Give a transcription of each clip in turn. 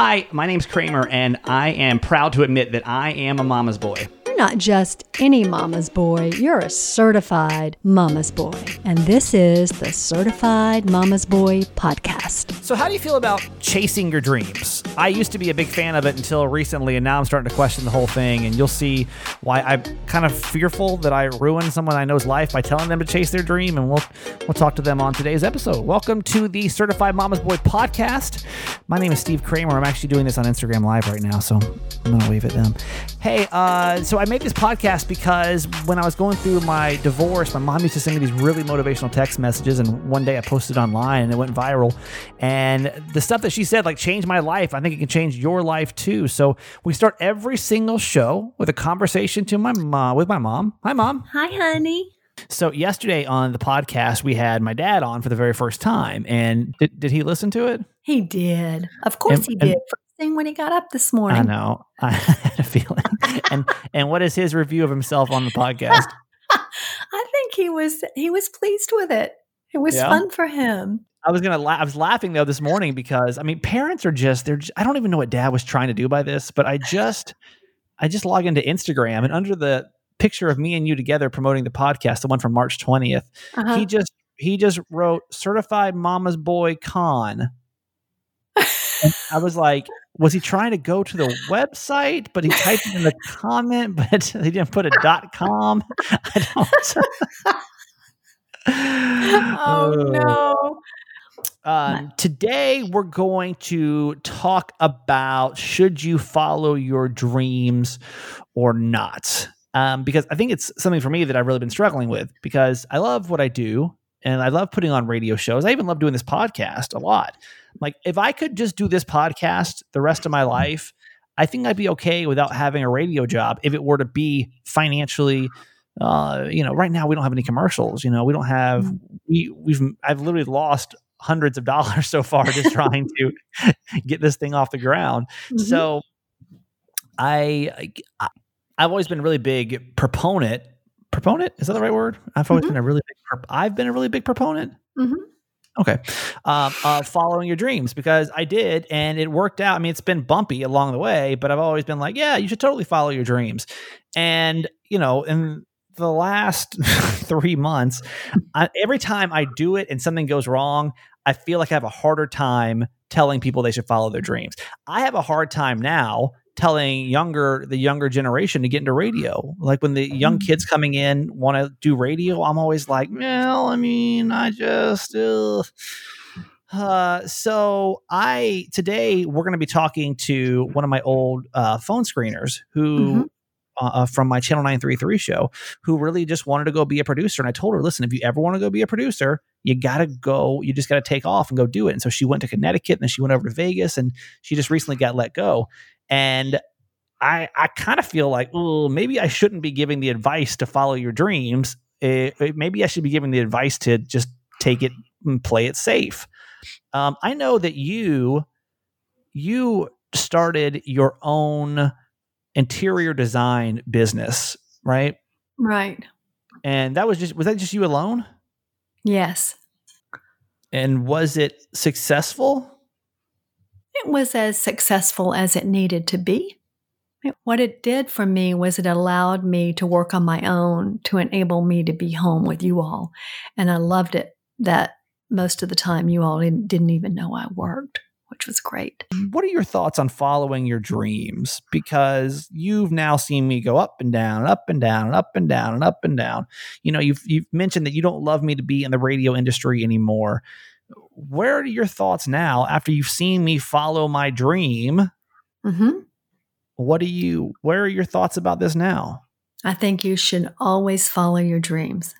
Hi, my name's Kramer, and I am proud to admit that I am a mama's boy. Not just any mama's boy, you're a certified mama's boy. And this is the Certified Mama's Boy podcast. So, how do you feel about chasing your dreams? I used to be a big fan of it until recently, and now I'm starting to question the whole thing. And you'll see why I'm kind of fearful that I ruin someone I know's life by telling them to chase their dream. And we'll we'll talk to them on today's episode. Welcome to the Certified Mama's Boy podcast. My name is Steve Kramer. I'm actually doing this on Instagram Live right now, so I'm gonna wave at them. Hey, uh, so I made this podcast because when I was going through my divorce, my mom used to send me these really motivational text messages, and one day I posted online and it went viral. And the stuff that she said like changed my life. I think it can change your life too. So we start every single show with a conversation to my mom with my mom. Hi, mom. Hi, honey. So yesterday on the podcast, we had my dad on for the very first time, and did, did he listen to it? He did. Of course, And- he did. First thing when he got up this morning. I know. I had a feeling. And and what is his review of himself on the podcast? I think he was he was pleased with it. It was Yeah? fun for him. I was gonna. La- I was laughing though this morning because I mean, parents are just. They're. Just, I don't even know what Dad was trying to do by this, but I just, I just log into Instagram and under the picture of me and you together promoting the podcast, the one from March twentieth, Uh-huh. he just he just wrote "Certified Mama's Boy Con." I was like, was he trying to go to the website? But he typed it in the comment, but he didn't put a dot com. I don't. oh no. Um, today, we're going to talk about should you follow your dreams or not? Um, because I think it's something for me that I've really been struggling with because I love what I do and I love putting on radio shows. I even love doing this podcast a lot. Like, if I could just do this podcast the rest of my life, I think I'd be okay without having a radio job if it were to be financially. Uh, you know, right now we don't have any commercials. You know, we don't have we we've I've literally lost hundreds of dollars so far just trying to get this thing off the ground. Mhm. So I, I I've always been a really big proponent. Proponent is that the right word? I've always Mhm. been a really big. I've been a really big proponent. Mhm. Okay, um, uh, following your dreams because I did, and it worked out. I mean, it's been bumpy along the way, but I've always been like, yeah, you should totally follow your dreams. And you know, in the last three months, I, every time I do it and something goes wrong, I feel like I have a harder time telling people they should follow their dreams. I have a hard time now telling younger the younger generation to get into radio. Like when the young Mm. kids coming in want to do radio, I'm always like, well, I mean, I just. Uh. Uh, so I today we're going to be talking to one of my old uh, phone screeners who Mhm. uh, from my Channel 933 show who really just wanted to go be a producer. And I told her, listen, if you ever want to go be a producer, you got to go, you just got to take off and go do it. And so she went to Connecticut and then she went over to Vegas and she just recently got let go. And I, I kind of feel like, oh, maybe I shouldn't be giving the advice to follow your dreams. Eh, eh, maybe I should be giving the advice to just take it and play it safe. Um, I know that you, you started your own interior design business, right? Right. And that was just was that just you alone? Yes. And was it successful? It was as successful as it needed to be. What it did for me was it allowed me to work on my own to enable me to be home with you all. And I loved it that most of the time you all didn't, even know I worked, which was great. What are your thoughts on following your dreams? Because you've now seen me go up and down, and up and down, and up and down, and up and down. You know, you've you've mentioned that you don't love me to be in the radio industry anymore. Where are your thoughts now after you've seen me follow my dream? hmm What do you where are your thoughts about this now? I think you should always follow your dreams.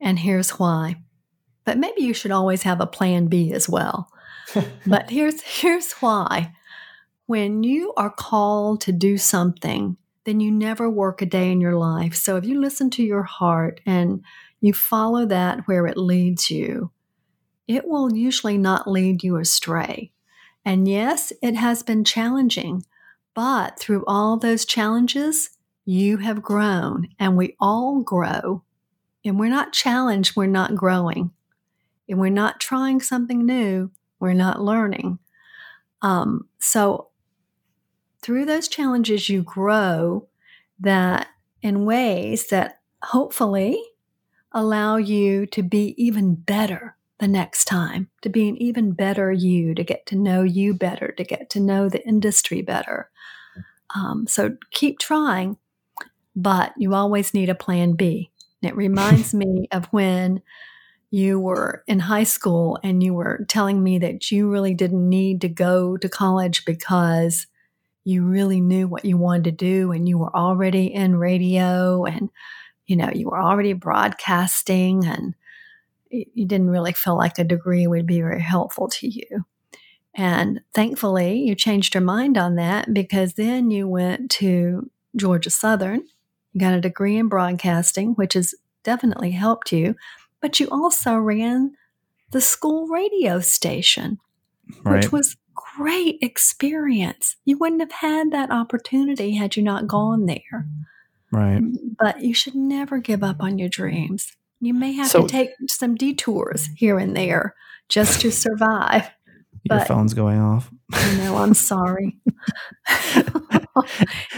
And here's why. But maybe you should always have a plan B as well. but here's here's why. When you are called to do something, then you never work a day in your life. So if you listen to your heart and you follow that where it leads you, it will usually not lead you astray. And yes, it has been challenging, but through all those challenges, you have grown and we all grow. And we're not challenged, we're not growing. And we're not trying something new, we're not learning. Um, so through those challenges, you grow that in ways that hopefully allow you to be even better the next time, to be an even better you, to get to know you better, to get to know the industry better. Um, so keep trying, but you always need a plan B. And it reminds me of when you were in high school and you were telling me that you really didn't need to go to college because you really knew what you wanted to do and you were already in radio and you know you were already broadcasting and you didn't really feel like a degree would be very helpful to you and thankfully you changed your mind on that because then you went to georgia southern you got a degree in broadcasting which has definitely helped you but you also ran the school radio station Right. which was great experience. You wouldn't have had that opportunity had you not gone there. right. But you should never give up on your dreams. You may have So- to take some detours here and there just to survive. Your But- phone's going off. I know, I'm sorry.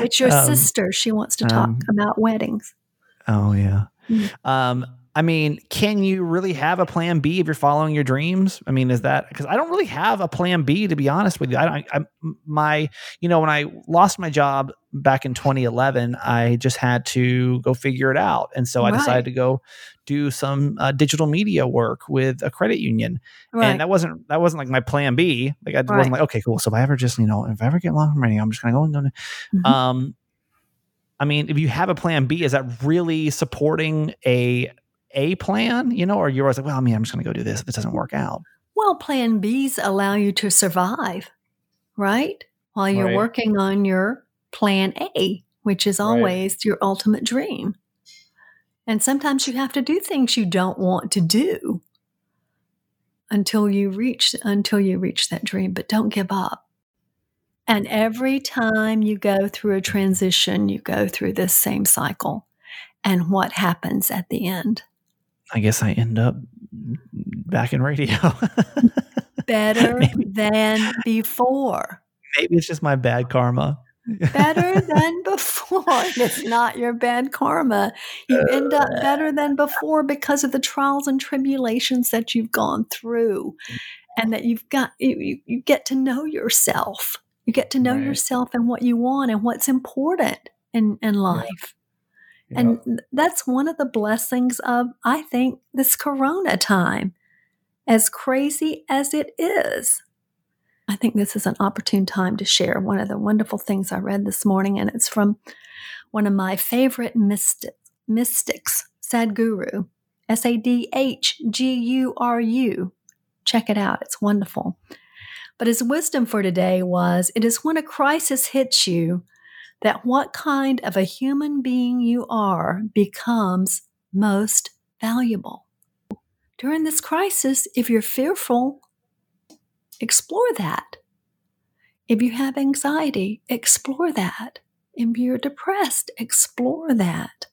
it's your Um, sister. She wants to talk um, about weddings. Oh yeah. Mm. Um, I mean, can you really have a plan B if you're following your dreams? I mean, is that because I don't really have a plan B to be honest with you. I don't. I, my, you know, when I lost my job back in 2011, I just had to go figure it out, and so I Right. decided to go do some uh, digital media work with a credit union, Right. and that wasn't that wasn't like my plan B. Like I Right. wasn't like, okay, cool. So if I ever just, you know, if I ever get long from radio, I'm just gonna go and go. Mhm. Um, I mean, if you have a plan B, is that really supporting a a plan? You know, or you're always like, well, I mean, I'm just going to go do this if it doesn't work out. Well, plan Bs allow you to survive, right? While you're Right. working on your plan A, which is always your ultimate dream. And sometimes you have to do things you don't want to do until you reach until you reach that dream, but don't give up. And every time you go through a transition, you go through this same cycle. And what happens at the end? I guess I end up back in radio. Better Maybe. than before. Maybe it's just my bad karma. Better than before. And It's not your bad karma. You end up better uh, than before because of the trials and tribulations that you've gone through, and that you've got you, you, get to know yourself. You get to know Right. yourself and what you want and what's important in in life. And th- that's one of the blessings of, I think, this corona time. As crazy as it is, I think this is an opportune time to share one of the wonderful things I read this morning, and it's from one of my favorite mystic, mystics, Sadhguru, S A D H G U R U. Check it out, it's wonderful. But his wisdom for today was it is when a crisis hits you that what kind of a human being you are becomes most valuable. During this crisis, if you're fearful, explore that. If you have anxiety, explore that. If you're depressed, explore that.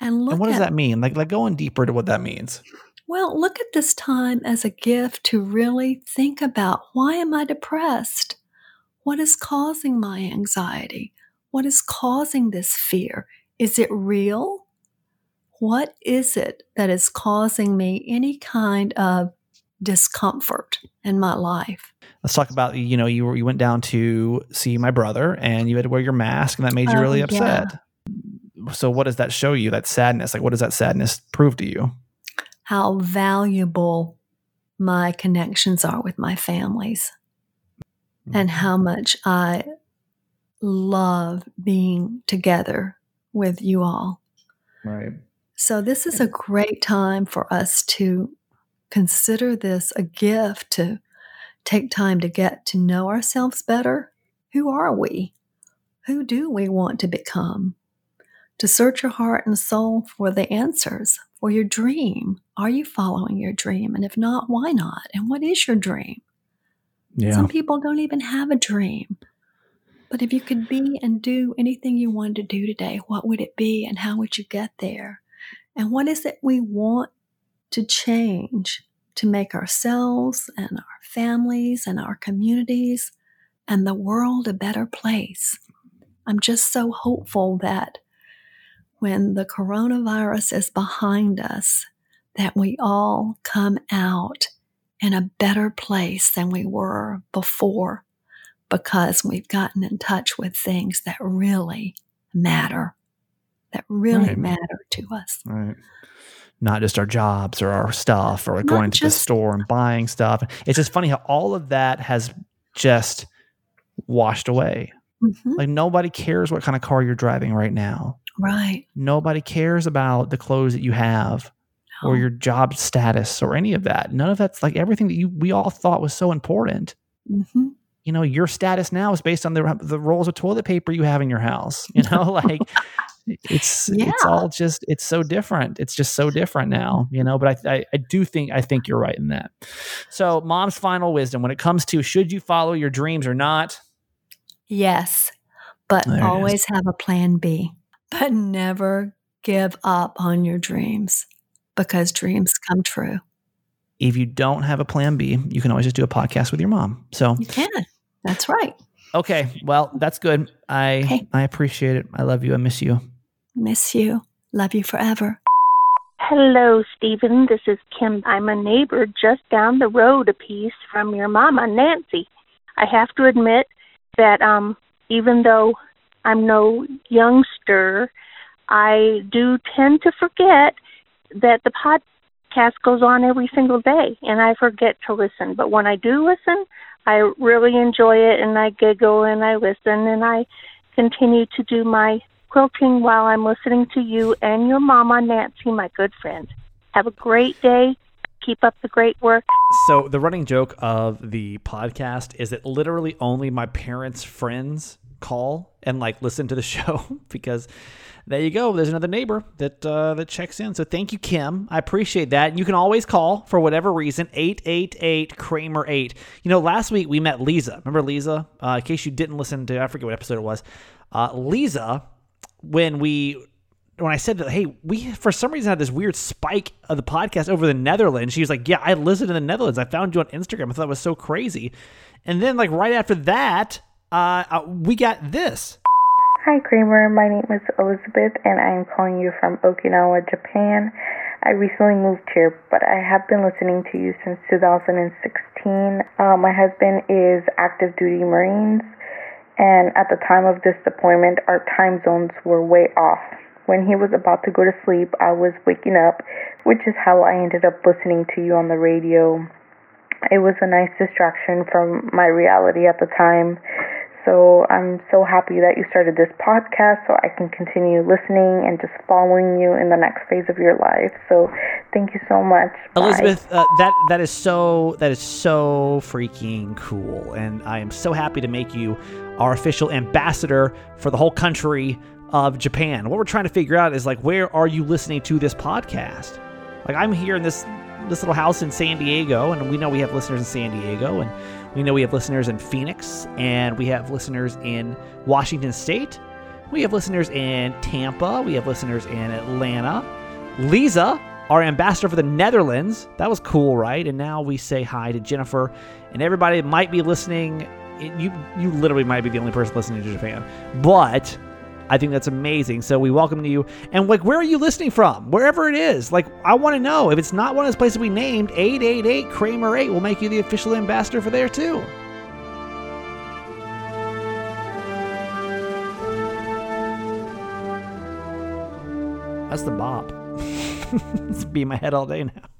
And look And what does that mean? Like, like going deeper to what that means. well, look at this time as a gift to really think about why am I depressed? What is causing my anxiety? What is causing this fear? Is it real? What is it that is causing me any kind of discomfort in my life? Let's talk about you know you were, you went down to see my brother and you had to wear your mask and that made you Oh, really yeah. upset. So what does that show you? That sadness. Like what does that sadness prove to you? How valuable my connections are with my families. Mm-hmm. and how much I love being together with you all. right. So, this is a great time for us to consider this a gift to take time to get to know ourselves better. Who are we? Who do we want to become? To search your heart and soul for the answers for your dream. Are you following your dream? And if not, why not? And what is your dream? Yeah. Some people don't even have a dream. But if you could be and do anything you wanted to do today, what would it be and how would you get there? And what is it we want to change to make ourselves and our families and our communities and the world a better place. I'm just so hopeful that when the coronavirus is behind us, that we all come out in a better place than we were before because we've gotten in touch with things that really matter, that really Right. matter to us. Right. Not just our jobs or our stuff or Not going to the store and buying stuff. It's just funny how all of that has just washed away. Mhm. Like nobody cares what kind of car you're driving right now. Right. Nobody cares about the clothes that you have or Oh, your job status or any of that. None of that's like everything that you we all thought was so important. mhm. You know, your status now is based on the the rolls of toilet paper you have in your house. You know, like it's it's all just it's so different. It's just so different now. You know, but I, I I do think I think you're right in that. So, mom's final wisdom when it comes to should you follow your dreams or not? Yes, but There always have a plan B. But never give up on your dreams because dreams come true. If you don't have a plan B, you can always just do a podcast with your mom. So, You can. That's right. okay, well, that's good. I Okay. I appreciate it. I love you. I miss you. Miss you. Love you forever. Hello, Stephen. This is Kim. I'm a neighbor just down the road a piece from your mama, Nancy. I have to admit that um, even though I'm no youngster, I do tend to forget that the podcast goes on every single day, and I forget to listen. But when I do listen, I really enjoy it, and I giggle and I listen, and I continue to do my quilting while I'm listening to you and your mama, Nancy, my good friend. Have a great day. Keep up the great work. So the running joke of the podcast is that literally only my parents' friends call and like listen to the show because there you go. There's another neighbor that uh, that checks in. So thank you, Kim. I appreciate that. You can always call for whatever reason. Eight eight eight Kramer eight. You know, last week we met Lisa. Remember Lisa? Uh, in case you didn't listen to, I forget what episode it was. Uh, Lisa, when we when I said that, hey, we for some reason had this weird spike of the podcast over the Netherlands. She was like, yeah, I listened in the Netherlands. I found you on Instagram. I thought it was so crazy. And then like right after that, uh, uh, we got this. Hi, Kramer. My name is Elizabeth, and I am calling you from Okinawa, Japan. I recently moved here, but I have been listening to you since 2016. Uh, my husband is active duty Marines, and at the time of this deployment, our time zones were way off. When he was about to go to sleep, I was waking up, which is how I ended up listening to you on the radio. It was a nice distraction from my reality at the time. So I'm so happy that you started this podcast so I can continue listening and just following you in the next phase of your life. So thank you so much. Bye. Elizabeth, uh, that that is so that is so freaking cool, and I am so happy to make you our official ambassador for the whole country of Japan. What we're trying to figure out is like, where are you listening to this podcast? Like, I'm here in this this little house in San Diego, and we know we have listeners in San Diego, and we know we have listeners in Phoenix, and we have listeners in Washington State. We have listeners in Tampa. We have listeners in Atlanta. Lisa, our ambassador for the Netherlands. That was cool, right? And now we say hi to Jennifer and everybody might be listening. You you literally might be the only person listening to Japan, but I think that's amazing. So we welcome you. And like, where are you listening from? Wherever it is. Like, I want to know. If it's not one of those places we named, 888 Kramer 8 will make you the official ambassador for there too. That's the bop. it's be in my head all day now.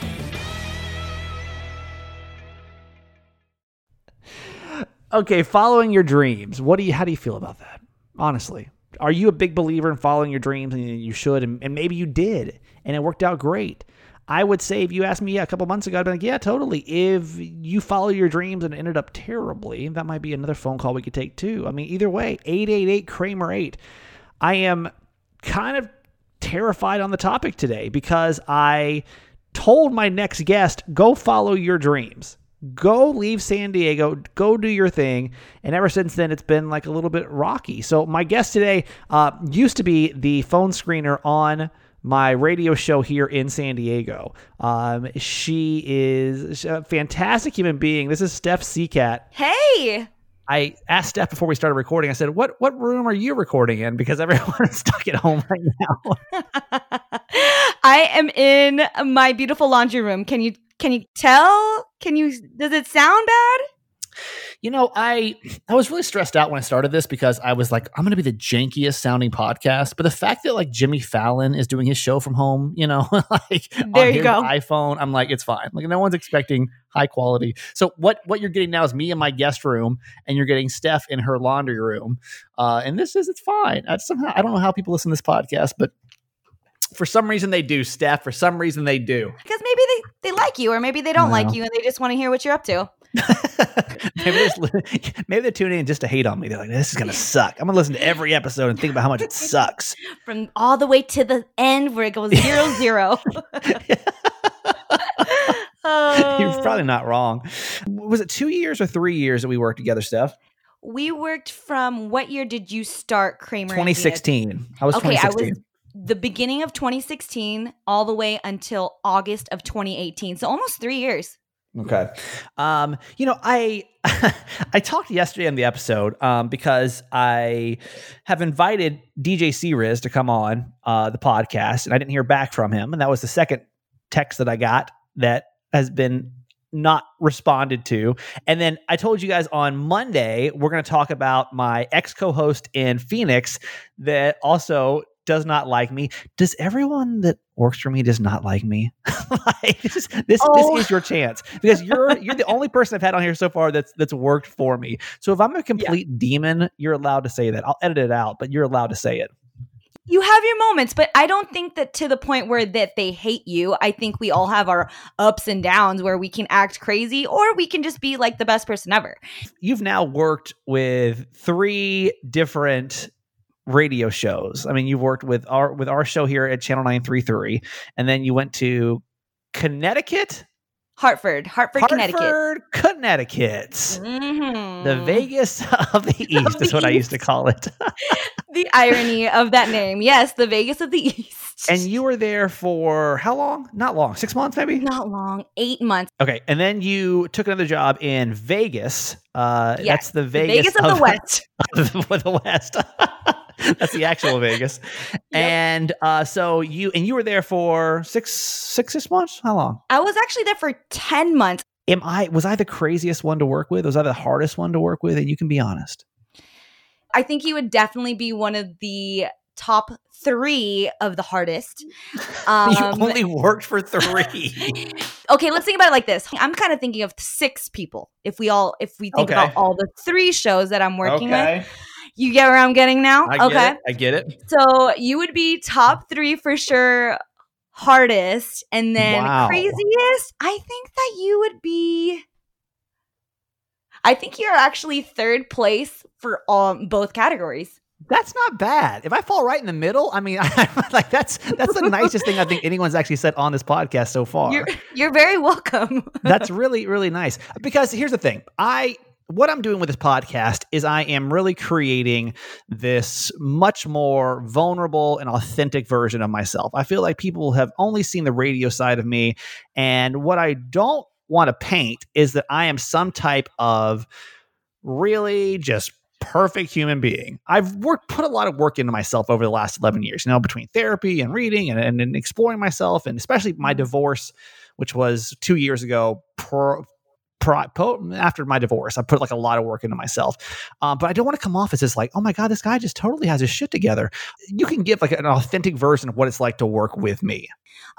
Okay, following your dreams. What do you? How do you feel about that? Honestly, are you a big believer in following your dreams, and you should, and, and maybe you did, and it worked out great? I would say if you asked me a couple months ago, I'd be like, yeah, totally. If you follow your dreams and it ended up terribly, that might be another phone call we could take too. I mean, either way, 888 Kramer 8. I am kind of terrified on the topic today because I told my next guest, go follow your dreams. Go leave San Diego, go do your thing. And ever since then, it's been like a little bit rocky. So, my guest today uh, used to be the phone screener on my radio show here in San Diego. Um, she is a fantastic human being. This is Steph Sicat. Hey. I asked Steph before we started recording. I said, "What what room are you recording in?" Because everyone's stuck at home right now. I am in my beautiful laundry room. Can you can you tell? Can you? Does it sound bad? You know, I I was really stressed out when I started this because I was like, I'm going to be the jankiest sounding podcast. But the fact that like Jimmy Fallon is doing his show from home, you know, like there on you go, iPhone, I'm like, it's fine. Like no one's expecting high quality. So what what you're getting now is me in my guest room, and you're getting Steph in her laundry room. Uh, and this is it's fine. I somehow I don't know how people listen to this podcast, but for some reason they do, Steph. For some reason they do. Because maybe they, they like you, or maybe they don't no. like you, and they just want to hear what you're up to. maybe, maybe they're tuning in just to hate on me. They're like, "This is gonna suck." I'm gonna listen to every episode and think about how much it sucks. From all the way to the end where it goes zero zero. You're oh. probably not wrong. Was it two years or three years that we worked together, Steph? We worked from what year did you start Kramer? 2016. I was okay. 2016. I was the beginning of 2016 all the way until August of 2018. So almost three years. Okay. Um, you know, I I talked yesterday on the episode um, because I have invited DJ Seriz to come on uh, the podcast, and I didn't hear back from him, and that was the second text that I got that has been not responded to. And then I told you guys on Monday we're going to talk about my ex co-host in Phoenix that also does not like me. Does everyone that works for me does not like me? like, this, this, oh. this, is your chance because you're you're the only person I've had on here so far that's that's worked for me. So if I'm a complete yeah. demon, you're allowed to say that. I'll edit it out, but you're allowed to say it. You have your moments, but I don't think that to the point where that they hate you. I think we all have our ups and downs where we can act crazy or we can just be like the best person ever. You've now worked with three different radio shows. I mean, you've worked with our with our show here at Channel 933 and then you went to Connecticut, Hartford, Hartford, Hartford Connecticut. Connecticut. Mm-hmm. The Vegas of the East of the is what East. I used to call it. the irony of that name. Yes, the Vegas of the East. And you were there for how long? Not long. Six months, maybe? Not long. Eight months. Okay. And then you took another job in Vegas. Uh, yes. That's the Vegas, Vegas of, of, the West. Of the West. That's the actual Vegas. Yep. And uh, so you and you were there for six six six months. How long? I was actually there for ten months. Am I was I the craziest one to work with? Was I the hardest one to work with? And you can be honest. I think you would definitely be one of the top three of the hardest. Um, you only worked for three. okay, let's think about it like this. I'm kind of thinking of six people. If we all, if we think okay. about all the three shows that I'm working okay. with, you get where I'm getting now? I okay. It. I get it. So you would be top three for sure, hardest, and then wow. craziest. I think that you would be. I think you're actually third place for um, both categories. That's not bad. If I fall right in the middle, I mean, I, like that's that's the nicest thing I think anyone's actually said on this podcast so far. You're, you're very welcome. that's really really nice because here's the thing. I what I'm doing with this podcast is I am really creating this much more vulnerable and authentic version of myself. I feel like people have only seen the radio side of me. And what I don't want to paint is that I am some type of really just perfect human being. I've worked, put a lot of work into myself over the last 11 years, you know, between therapy and reading and, and, and exploring myself, and especially my mm-hmm. divorce, which was two years ago, after my divorce. I put like a lot of work into myself, um, but I don't want to come off as this like, oh my god, this guy just totally has his shit together. You can give like an authentic version of what it's like to work with me.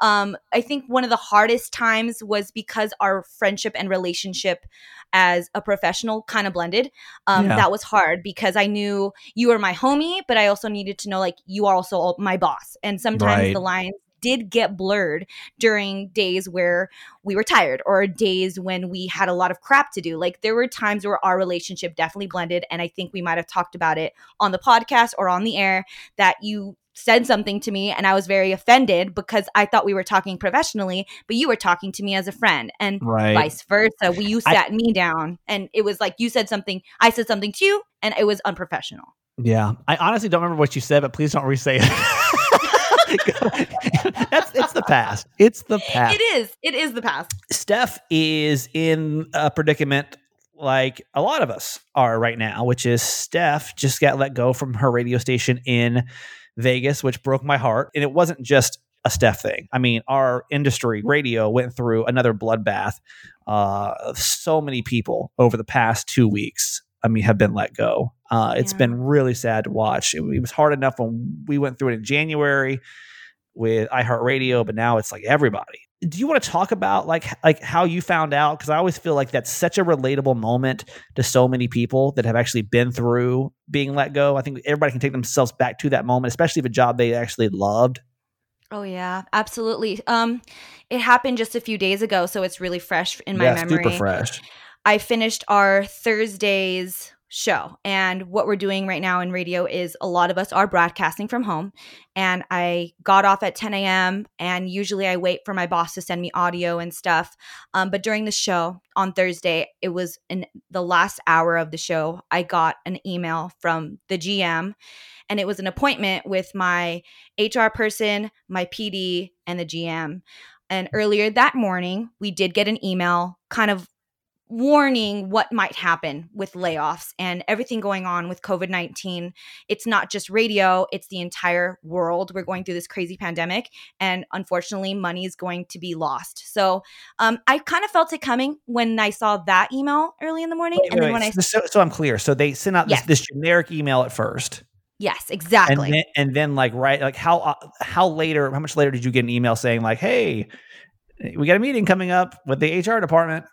Um, I think one of the hardest times was because our friendship and relationship as a professional kind of blended. Um, yeah. That was hard because I knew you were my homie, but I also needed to know like you are also my boss. And sometimes right. the lines did get blurred during days where we were tired or days when we had a lot of crap to do. Like there were times where our relationship definitely blended. And I think we might have talked about it on the podcast or on the air that you said something to me and I was very offended because I thought we were talking professionally, but you were talking to me as a friend and right. vice versa. We you sat I, me down and it was like you said something, I said something to you and it was unprofessional. Yeah. I honestly don't remember what you said, but please don't re-say it. That's it's the past. It's the past. It is. It is the past. Steph is in a predicament like a lot of us are right now, which is Steph just got let go from her radio station in Vegas, which broke my heart. And it wasn't just a Steph thing. I mean, our industry, radio, went through another bloodbath. Uh, so many people over the past two weeks I mean, have been let go. Uh, it's yeah. been really sad to watch. It, it, was hard enough when we went through it in January with iHeartRadio, but now it's like everybody. Do you want to talk about like like how you found out? Because I always feel like that's such a relatable moment to so many people that have actually been through being let go. I think everybody can take themselves back to that moment, especially if a job they actually loved. Oh yeah, absolutely. Um, it happened just a few days ago, so it's really fresh in my yeah, memory. Super fresh. I finished our Thursdays show. And what we're doing right now in radio is a lot of us are broadcasting from home. And I got off at 10 a.m. And usually I wait for my boss to send me audio and stuff. Um, but during the show on Thursday, it was in the last hour of the show, I got an email from the GM. And it was an appointment with my HR person, my PD, and the GM. And earlier that morning, we did get an email kind of warning what might happen with layoffs and everything going on with COVID 19. It's not just radio, it's the entire world. We're going through this crazy pandemic, and unfortunately, money is going to be lost. So um, I kind of felt it coming when I saw that email early in the morning. Wait, and wait, then when I. So, so, I'm clear. So they sent out yes. this, this generic email at first. Yes, exactly. And then, and then, like, right, like how uh, how later, how much later did you get an email saying like, "Hey, we got a meeting coming up with the HR department"?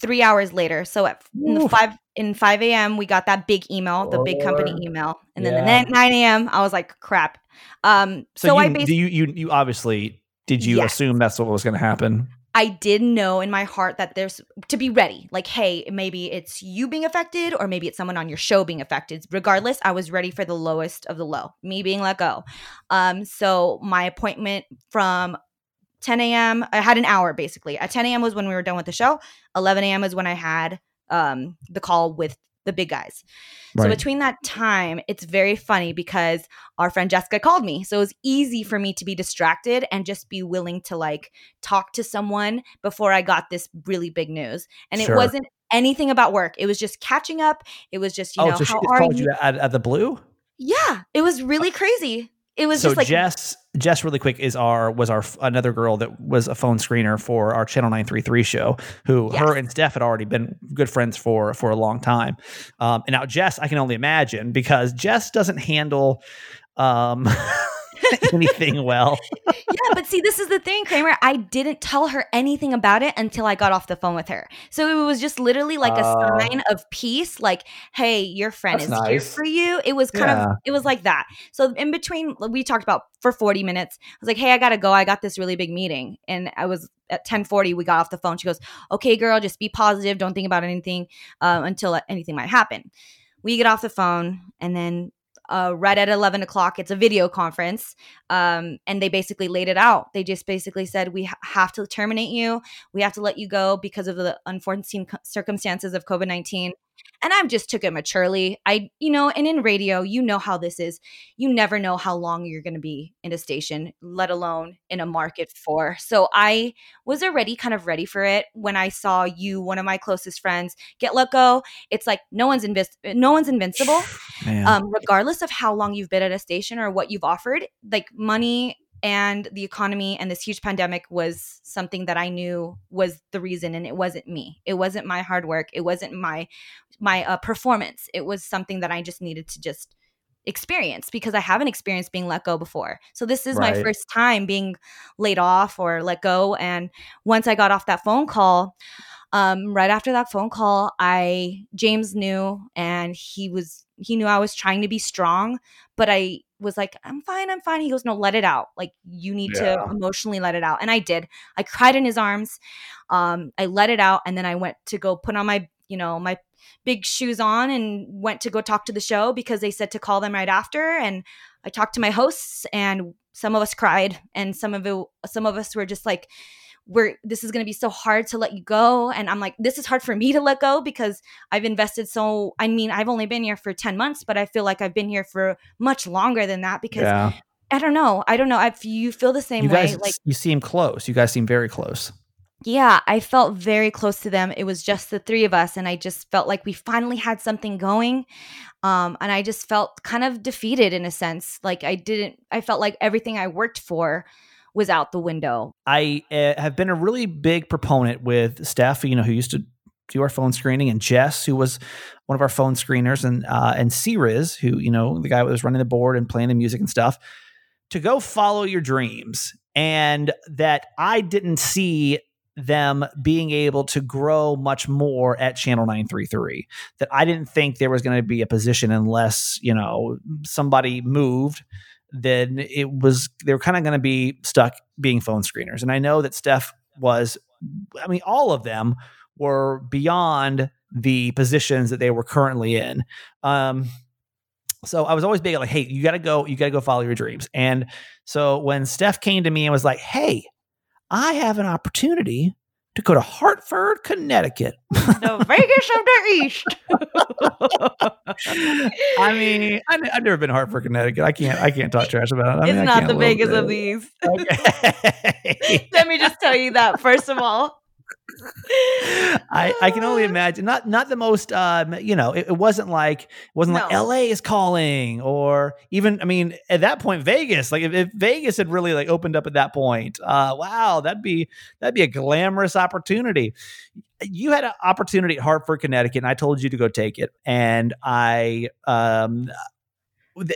Three hours later. So at in five in five a.m. we got that big email, the big company email, and then yeah. the nine a.m. I was like, crap. Um, so, so you, I basically you you you obviously did you yes. assume that's what was going to happen? I did know in my heart that there's to be ready. Like, hey, maybe it's you being affected, or maybe it's someone on your show being affected. Regardless, I was ready for the lowest of the low, me being let go. Um, so my appointment from 10 a.m. I had an hour basically. At 10 a.m. was when we were done with the show. 11 a.m. is when I had um, the call with the big guys. Right. So between that time, it's very funny because our friend Jessica called me. So it was easy for me to be distracted and just be willing to like talk to someone before I got this really big news. And sure. it wasn't anything about work. It was just catching up. It was just, you oh, know, so how are you? you at, at the blue? Yeah, it was really crazy it was so just like Jess. Jess, really quick, is our was our another girl that was a phone screener for our Channel Nine Three Three show. Who yes. her and Steph had already been good friends for for a long time. Um, and now Jess, I can only imagine because Jess doesn't handle. Um, anything well. yeah, but see, this is the thing, Kramer. I didn't tell her anything about it until I got off the phone with her. So it was just literally like uh, a oh. sign of peace, like, hey, your friend is nice. here for you. It was kind yeah. of, it was like that. So in between, we talked about for 40 minutes. I was like, hey, I got to go. I got this really big meeting. And I was at 1040, we got off the phone. She goes, okay, girl, just be positive. Don't think about anything um, until anything might happen. We get off the phone and then uh, right at 11 o'clock. It's a video conference. Um, and they basically laid it out. They just basically said, We ha- have to terminate you. We have to let you go because of the unforeseen circumstances of COVID 19 and I just took it maturely. I, you know, and in radio, you know how this is. You never know how long you're going to be in a station, let alone in a market for. So I was already kind of ready for it when I saw you, one of my closest friends, get let go. It's like no one's invis- no one's invincible, um, regardless of how long you've been at a station or what you've offered. Like money and the economy and this huge pandemic was something that I knew was the reason and it wasn't me. It wasn't my hard work. It wasn't my my uh, performance. It was something that I just needed to just experience because I haven't experienced being let go before. So this is right. my first time being laid off or let go and once I got off that phone call, um, right after that phone call, I James knew and he was he knew I was trying to be strong, but I was like, I'm fine, I'm fine. He goes, No, let it out. Like you need yeah. to emotionally let it out. And I did. I cried in his arms. Um, I let it out and then I went to go put on my, you know, my big shoes on and went to go talk to the show because they said to call them right after. And I talked to my hosts and some of us cried and some of it some of us were just like we're this is going to be so hard to let you go. And i'm like this is hard for me to let go because i've invested so i mean i've only been here for 10 months but i feel like i've been here for much longer than that because yeah. i don't know. I don't know. If you feel the same you way like you seem close. You guys seem very close. Yeah i felt very close to them. It was just the three of us and i just felt like we finally had something going um, and i just felt kind of defeated in a sense. Like i didn't i felt like everything i worked for was out the window. I uh, have been a really big proponent with Steph, you know, who used to do our phone screening, and Jess, who was one of our phone screeners, and uh, and C-Riz, who you know, the guy was running the board and playing the music and stuff, to go follow your dreams, and that I didn't see them being able to grow much more at channel 933 that i didn't think there was going to be a position unless you know somebody moved then it was they were kind of going to be stuck being phone screeners. And I know that Steph was, I mean, all of them were beyond the positions that they were currently in. Um, so I was always big like, hey, you got to go, you got to go follow your dreams. And so when Steph came to me and was like, hey, I have an opportunity to go to Hartford, Connecticut. the Vegas of the East. I mean, I, have never been to Hartford, Connecticut. I can't. I can't talk trash about it. I it's mean, not the Vegas of the East. Okay. Let me just tell you that first of all. I, I can only imagine not not the most um, you know it, it wasn't like it wasn't no. like LA is calling or even I mean at that point Vegas like if, if, Vegas had really like opened up at that point uh, wow that'd be that'd be a glamorous opportunity. You had an opportunity at Hartford Connecticut and I told you to go take it and I um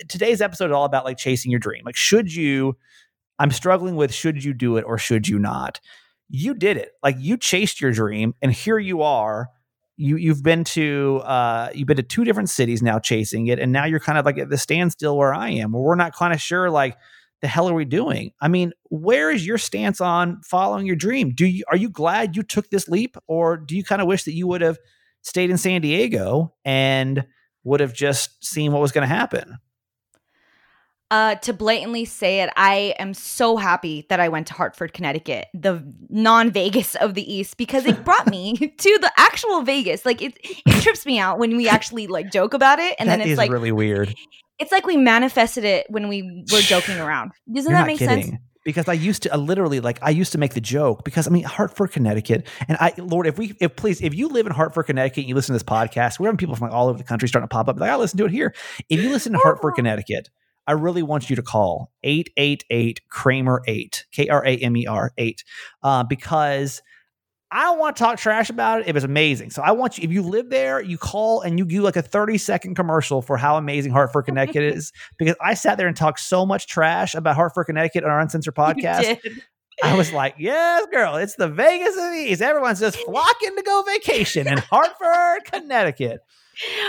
today's episode is all about like chasing your dream. Like should you I'm struggling with should you do it or should you not you did it. Like you chased your dream, and here you are. You you've been to uh, you've been to two different cities now chasing it, and now you're kind of like at the standstill where I am, where we're not kind of sure like the hell are we doing? I mean, where is your stance on following your dream? Do you are you glad you took this leap, or do you kind of wish that you would have stayed in San Diego and would have just seen what was going to happen? Uh, to blatantly say it, I am so happy that I went to Hartford, Connecticut, the non Vegas of the East, because it brought me to the actual Vegas. Like it, it trips me out when we actually like joke about it, and that then it's like really weird. It's like we manifested it when we were joking around. Doesn't You're that make kidding. sense? because I used to uh, literally like I used to make the joke because I mean Hartford, Connecticut, and I Lord, if we if please if you live in Hartford, Connecticut, and you listen to this podcast, we're having people from like all over the country starting to pop up. Like I listen to it here. If you listen to Hartford, Connecticut, I really want you to call 888 Kramer 8, K R A M E R 8, uh, because I don't want to talk trash about it. It was amazing. So I want you, if you live there, you call and you do like a 30 second commercial for how amazing Hartford, Connecticut is. Because I sat there and talked so much trash about Hartford, Connecticut on our Uncensored podcast. I was like, yes, girl, it's the Vegas of East. Everyone's just flocking to go vacation in Hartford, Connecticut.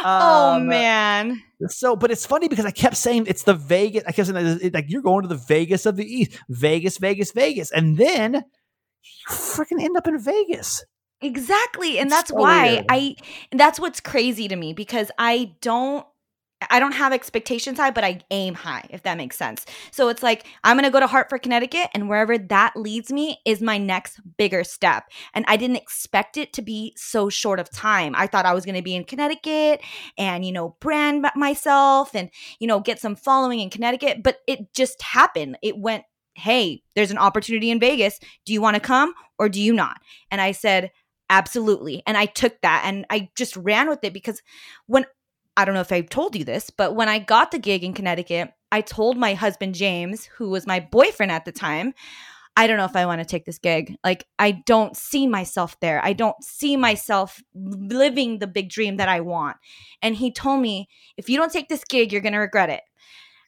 Oh um, man. So, but it's funny because I kept saying it's the Vegas. I kept saying like you're going to the Vegas of the East, Vegas, Vegas, Vegas, and then you freaking end up in Vegas. Exactly, and that's so why weird. I. That's what's crazy to me because I don't I don't have expectations high, but I aim high, if that makes sense. So it's like, I'm to go to Hartford, Connecticut, and wherever that leads me is my next bigger step. And I didn't expect it to be so short of time. I thought I was to be in Connecticut and, you know, brand myself and, you know, get some following in Connecticut. But it just happened. It went, hey, there's an opportunity in Vegas. Do you want to come or do you not? And I said, absolutely. And I took that and I just ran with it because when I don't know if I've told you this, but when I got the gig in Connecticut, I told my husband James, who was my boyfriend at the time, I don't know if I want to take this gig. Like, I don't see myself there. I don't see myself living the big dream that I want. And he told me, if you don't take this gig, you're going to regret it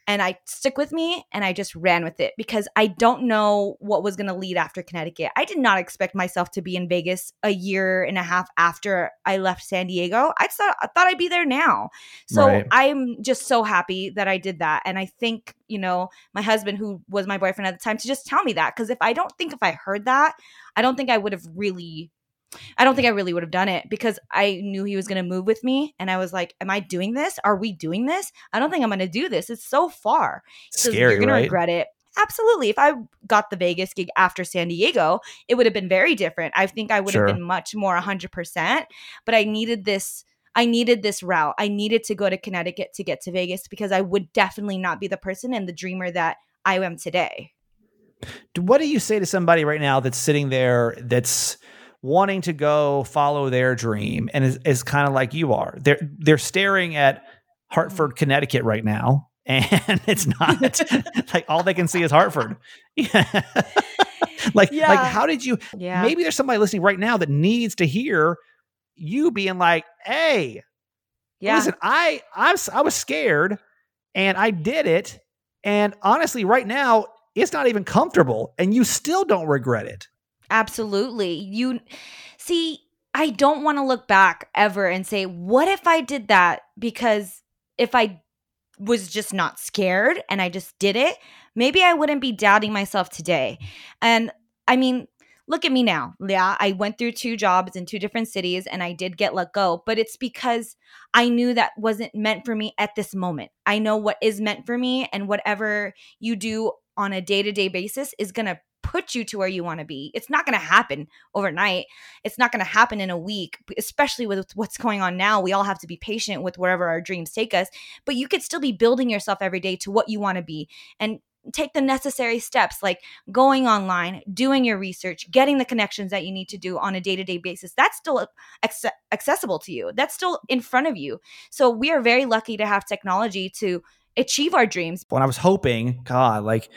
and I stuck with me and I just ran with it because I don't know what was going to lead after Connecticut. I did not expect myself to be in Vegas a year and a half after I left San Diego. I thought I thought I'd be there now. So right. I'm just so happy that I did that and I think, you know, my husband who was my boyfriend at the time to just tell me that because if I don't think if I heard that, I don't think I would have really I don't think I really would have done it because I knew he was going to move with me. And I was like, Am I doing this? Are we doing this? I don't think I'm going to do this. It's so far. Scary, You're going right? to regret it. Absolutely. If I got the Vegas gig after San Diego, it would have been very different. I think I would sure. have been much more 100%. But I needed this. I needed this route. I needed to go to Connecticut to get to Vegas because I would definitely not be the person and the dreamer that I am today. What do you say to somebody right now that's sitting there that's wanting to go follow their dream and is, is kind of like you are. They're they're staring at Hartford, mm. Connecticut right now, and it's not like all they can see is Hartford. like yeah. like how did you yeah. maybe there's somebody listening right now that needs to hear you being like, "Hey, yeah. listen, I I'm I was scared and I did it and honestly right now it's not even comfortable and you still don't regret it." Absolutely. You see, I don't want to look back ever and say, what if I did that? Because if I was just not scared and I just did it, maybe I wouldn't be doubting myself today. And I mean, look at me now. Yeah, I went through two jobs in two different cities and I did get let go, but it's because I knew that wasn't meant for me at this moment. I know what is meant for me, and whatever you do on a day to day basis is going to put you to where you want to be. It's not going to happen overnight. It's not going to happen in a week, especially with what's going on now. We all have to be patient with wherever our dreams take us, but you could still be building yourself every day to what you want to be. And take the necessary steps like going online, doing your research, getting the connections that you need to do on a day to day basis. That's still accessible to you, that's still in front of you. So we are very lucky to have technology to achieve our dreams. When I was hoping, God, like,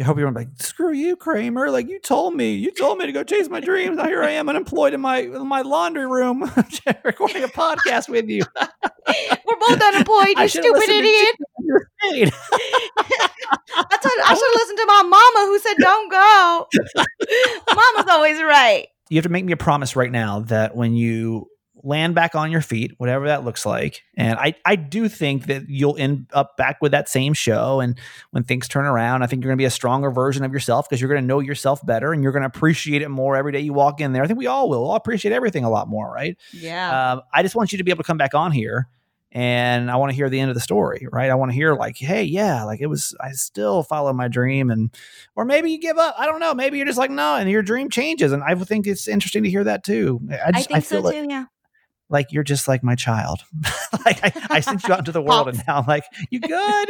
I hope you're like, screw you, Kramer. Like you told me, you told me to go chase my dreams. Now here I am unemployed in my in my laundry room recording a podcast with you. We're both unemployed, you stupid idiot. I, told, I should listen to my mama who said don't go. Mama's always right. You have to make me a promise right now that when you land back on your feet, whatever that looks like. And I, I do think that you'll end up back with that same show. And when things turn around, I think you're going to be a stronger version of yourself because you're going to know yourself better and you're going to appreciate it more every day you walk in there. I think we all will. We'll all appreciate everything a lot more, right? Yeah. Um, I just want you to be able to come back on here and I want to hear the end of the story, right? I want to hear like, hey, yeah, like it was, I still follow my dream, and or maybe you give up. I don't know. Maybe you're just like, no, and your dream changes, and I think it's interesting to hear that too. I, just, I think I so like, too. Yeah like you're just like my child. like I, I, sent you out into the world, and now I'm like, you good?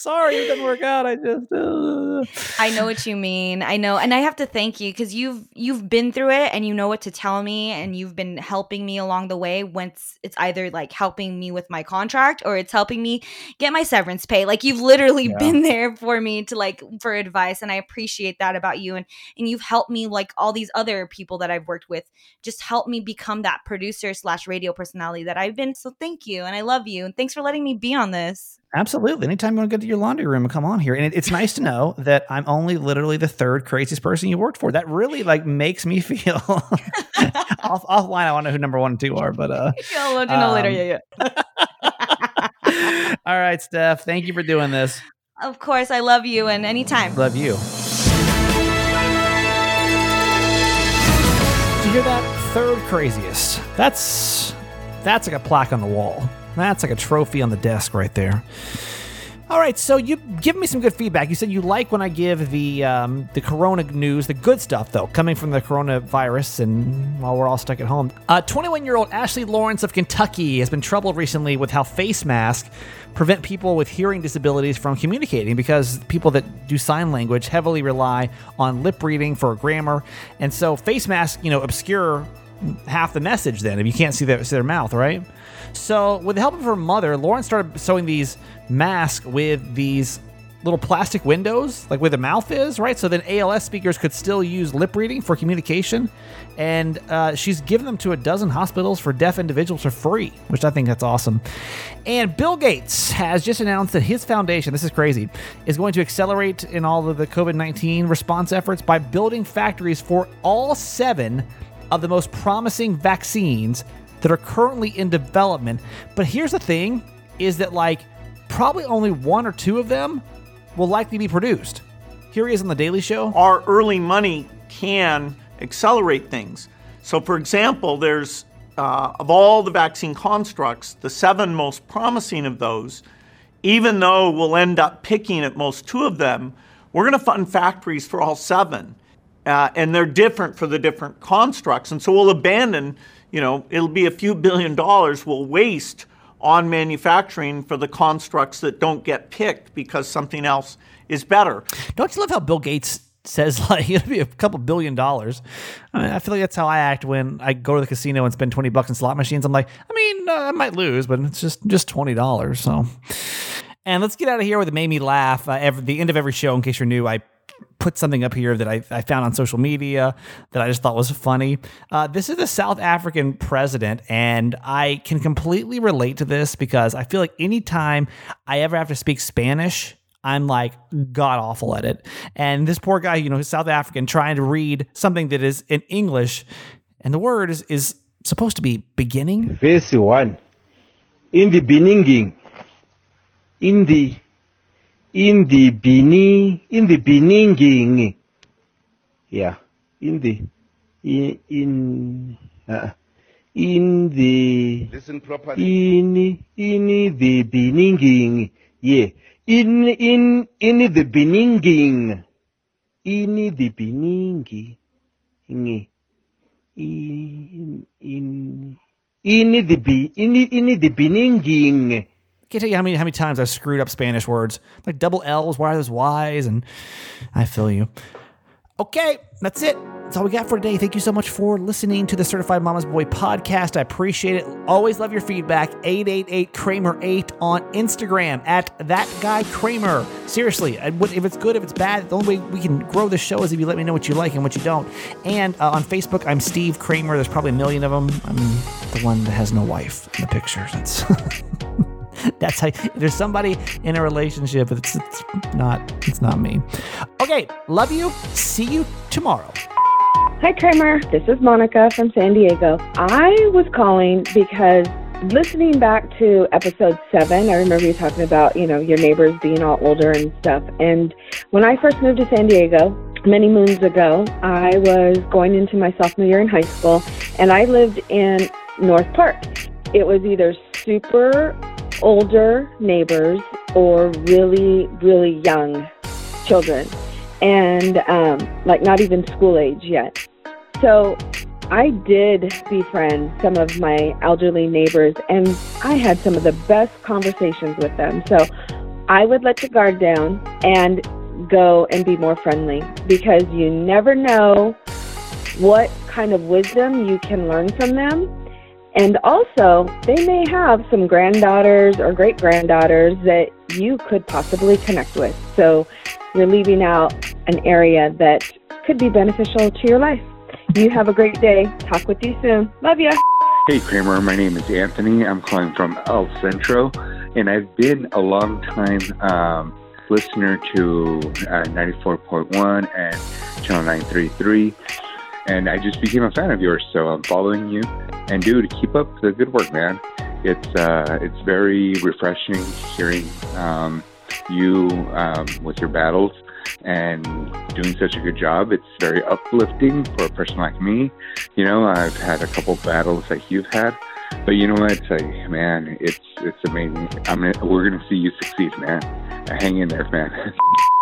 Sorry it didn't work out. I just uh. i know what you mean. I know. And i have to thank you because you've you've been through it and you know what to tell me and you've been helping me along the way once it's either like helping me with my contract or it's helping me get my severance pay. Like you've literally yeah. been there for me to like for advice and i appreciate that about you and and you've helped me like all these other people that i've worked with just help me become that producer slash radio personality that i've been. So thank you and i love you and thanks for letting me be on this Absolutely. Anytime you want to go to your laundry room and come on here. And it, it's nice to know that I'm only literally the third craziest person you worked for. That really like makes me feel off offline. I want to know who number one and two are, but uh I'll let you know um, later. Yeah, yeah. all right, Steph. Thank you for doing this. Of course. I love you and anytime. Love you. Did you hear that? Third craziest. That's that's like a plaque on the wall. That's like a trophy on the desk right there. All right, so you give me some good feedback. You said you like when I give the um, the Corona news, the good stuff though, coming from the coronavirus, and while we're all stuck at home. 21 uh, year old Ashley Lawrence of Kentucky has been troubled recently with how face masks prevent people with hearing disabilities from communicating because people that do sign language heavily rely on lip reading for grammar, and so face masks, you know, obscure half the message. Then if you can't see their see their mouth, right? So, with the help of her mother, Lauren started sewing these masks with these little plastic windows, like where the mouth is, right? So then ALS speakers could still use lip reading for communication. And uh, she's given them to a dozen hospitals for deaf individuals for free, which I think that's awesome. And Bill Gates has just announced that his foundation, this is crazy, is going to accelerate in all of the COVID 19 response efforts by building factories for all seven of the most promising vaccines that are currently in development. But here's the thing is that like probably only one or two of them will likely be produced. Here he is on the Daily Show. Our early money can accelerate things. So, for example, there's uh, of all the vaccine constructs, the seven most promising of those, even though we'll end up picking at most two of them, we're going to fund factories for all seven. Uh, and they're different for the different constructs. And so we'll abandon, you know, it'll be a few billion dollars we'll waste on manufacturing for the constructs that don't get picked because something else is better. Don't you love how Bill Gates says like it'll be a couple billion dollars? I, mean, I feel like that's how I act when I go to the casino and spend twenty bucks in slot machines. I'm like, I mean, uh, I might lose, but it's just just twenty dollars. So. And let's get out of here with it made me laugh. Uh, every, the end of every show, in case you're new, I put something up here that I, I, found on social media that I just thought was funny. Uh, this is the South African president, and I can completely relate to this because I feel like anytime I ever have to speak Spanish, I'm like god awful at it. And this poor guy, you know, South African, trying to read something that is in English, and the word is, is supposed to be beginning. Verse 1. In the beginning, in the in the beginning, in the beginning, yeah, in the, in, in, uh, in the, listen properly, in, in the beginning, yeah, in, in, in the beginning, in the beginning, in, in, in, the, be, in, in the beginning, can't tell you how many how many times I've screwed up Spanish words like double L's. Why are those Y's? And I feel you. Okay, that's it. That's all we got for today. Thank you so much for listening to the Certified Mama's Boy podcast. I appreciate it. Always love your feedback. 888 Kramer 8 on Instagram at that guy Kramer. Seriously, if it's good, if it's bad, the only way we can grow the show is if you let me know what you like and what you don't. And uh, on Facebook, I'm Steve Kramer. There's probably a million of them. I'm the one that has no wife in the pictures. That's. That's how there's somebody in a relationship. It's, it's not it's not me. Okay, love you. See you tomorrow. Hi Kramer, this is Monica from San Diego. I was calling because listening back to episode seven, I remember you talking about, you know, your neighbors being all older and stuff. And when I first moved to San Diego, many moons ago, I was going into my sophomore year in high school and I lived in North Park. It was either super older neighbors or really, really young children, and um, like not even school age yet. So I did befriend some of my elderly neighbors, and I had some of the best conversations with them. So I would let your guard down and go and be more friendly because you never know what kind of wisdom you can learn from them and also, they may have some granddaughters or great granddaughters that you could possibly connect with. So you're leaving out an area that could be beneficial to your life. You have a great day. Talk with you soon. Love you. Hey, Kramer. My name is Anthony. I'm calling from El Centro, and I've been a long time um, listener to uh, 94.1 and Channel 933 and I just became a fan of yours. So I'm following you. And dude, keep up the good work, man. It's uh, it's very refreshing hearing um, you um, with your battles and doing such a good job. It's very uplifting for a person like me. You know, I've had a couple battles like you've had, but you know what? Like, man, it's it's amazing. I'm gonna, we're gonna see you succeed, man. Hang in there, man.